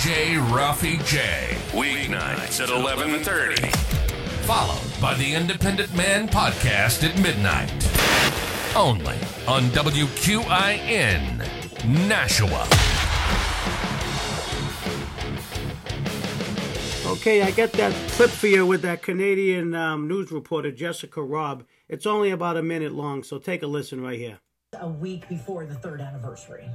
DJ Ralphie J. Weeknights at 11:30. Followed by the Independent Man Podcast at midnight. Only on WQIN Nashua. Okay, I got that clip for you with that Canadian um, news reporter Jessica Robb. It's only about a minute long, so take a listen right here. a week before the third anniversary.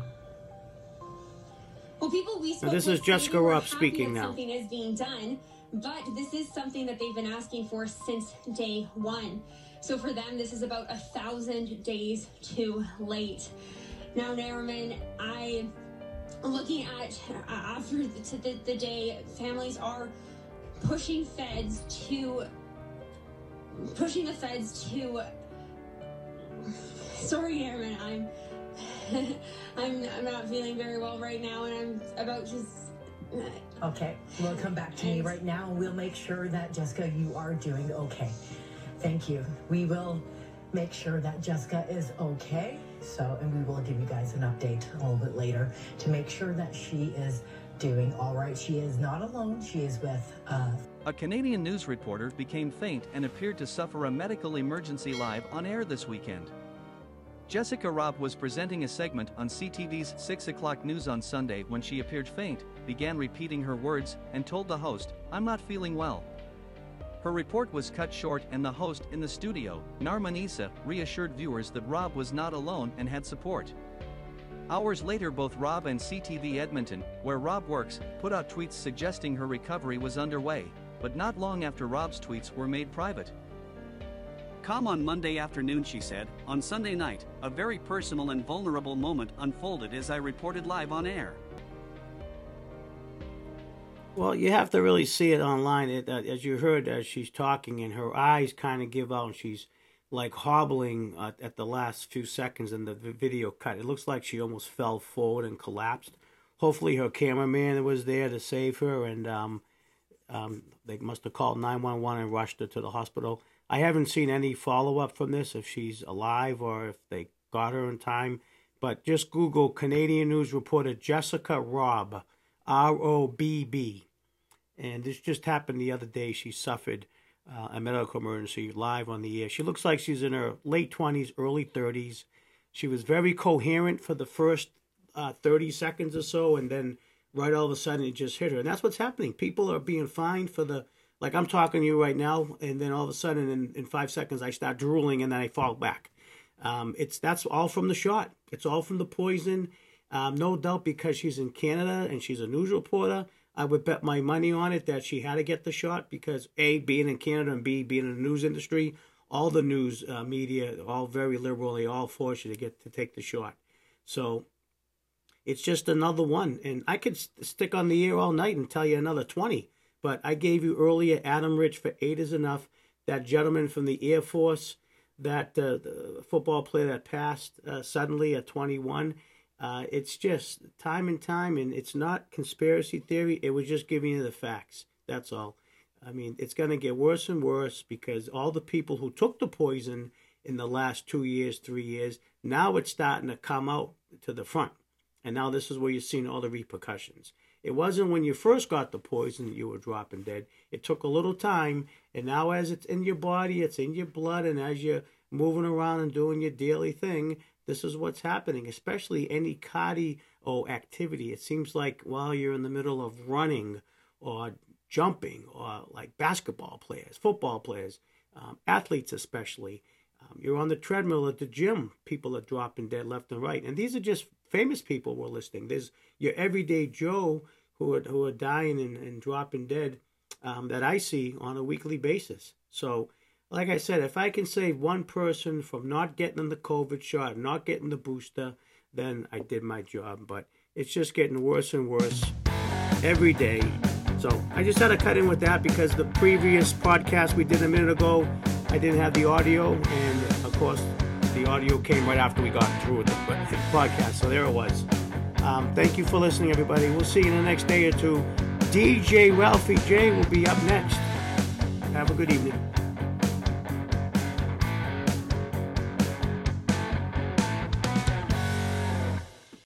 Well, people we spoke this is Jessica say we're Robb happy speaking now. Something is being done, but this is something that they've been asking for since day one. So for them, this is about a thousand days too late. Now, Nariman, I looking at uh, after the, to the, the day, families are pushing feds to pushing the feds to. Sorry, Nariman, I'm. I'm, I'm not feeling very well right now, and I'm about to. Okay, we'll come back to me right now and we'll make sure that Jessica, you are doing okay. Thank you. We will make sure that Jessica is okay. So, and we will give you guys an update a little bit later to make sure that she is doing all right. She is not alone. She is with uh, A Canadian news reporter became faint and appeared to suffer a medical emergency live on air this weekend. Jessica Robb was presenting a segment on CTV's 6 o'clock news on Sunday when she appeared faint, began repeating her words, and told the host, I'm not feeling well. Her report was cut short, and the host in the studio, Narman Issa, reassured viewers that Robb was not alone and had support. Hours later, both Robb and CTV Edmonton, where Robb works, put out tweets suggesting her recovery was underway, but not long after Robb's tweets were made private. Come on Monday afternoon, she said. On Sunday night, a very personal and vulnerable moment unfolded as I reported live on air. Well, you have to really see it online. It, uh, as you heard, as she's talking, and her eyes kind of give out, and she's like hobbling uh, at the last few seconds in the video cut. It looks like she almost fell forward and collapsed. Hopefully, her cameraman was there to save her, and um, um, they must have called 911 and rushed her to the hospital. I haven't seen any follow up from this, if she's alive or if they got her in time. But just Google Canadian news reporter Jessica Robb, R O B B. And this just happened the other day. She suffered uh, a medical emergency live on the air. She looks like she's in her late 20s, early 30s. She was very coherent for the first uh, 30 seconds or so, and then right all of a sudden it just hit her. And that's what's happening. People are being fined for the, like I'm talking to you right now, and then all of a sudden in, in five seconds I start drooling and then I fall back. Um, it's that's all from the shot. It's all from the poison. Um, no doubt because she's in Canada and she's a news reporter. I would bet my money on it that she had to get the shot because a being in Canada and b being in the news industry, all the news uh, media, all very liberal. They all force you to get to take the shot. So it's just another one, and I could st- stick on the air all night and tell you another twenty. But I gave you earlier Adam Rich for eight is enough. That gentleman from the Air Force, that uh, football player that passed uh, suddenly at 21. Uh, it's just time and time, and it's not conspiracy theory. It was just giving you the facts. That's all. I mean, it's going to get worse and worse because all the people who took the poison in the last two years, three years, now it's starting to come out to the front. And now this is where you're seeing all the repercussions. It wasn't when you first got the poison that you were dropping dead. It took a little time, and now as it's in your body, it's in your blood, and as you're moving around and doing your daily thing, this is what's happening, especially any cardio activity. It seems like while you're in the middle of running or jumping, or like basketball players, football players, um, athletes especially, um, you're on the treadmill at the gym, people are dropping dead left and right. And these are just famous people we're listing. There's your everyday Joe who are, who are dying and, and dropping dead um, that I see on a weekly basis. So, like I said, if I can save one person from not getting the COVID shot, not getting the booster, then I did my job. But it's just getting worse and worse every day. So I just had to cut in with that because the previous podcast we did a minute ago, I didn't have the audio, and of course, the audio came right after we got through with the podcast. So there it was. Um, thank you for listening, everybody. We'll see you in the next day or two. DJ Ralphie J will be up next. Have a good evening.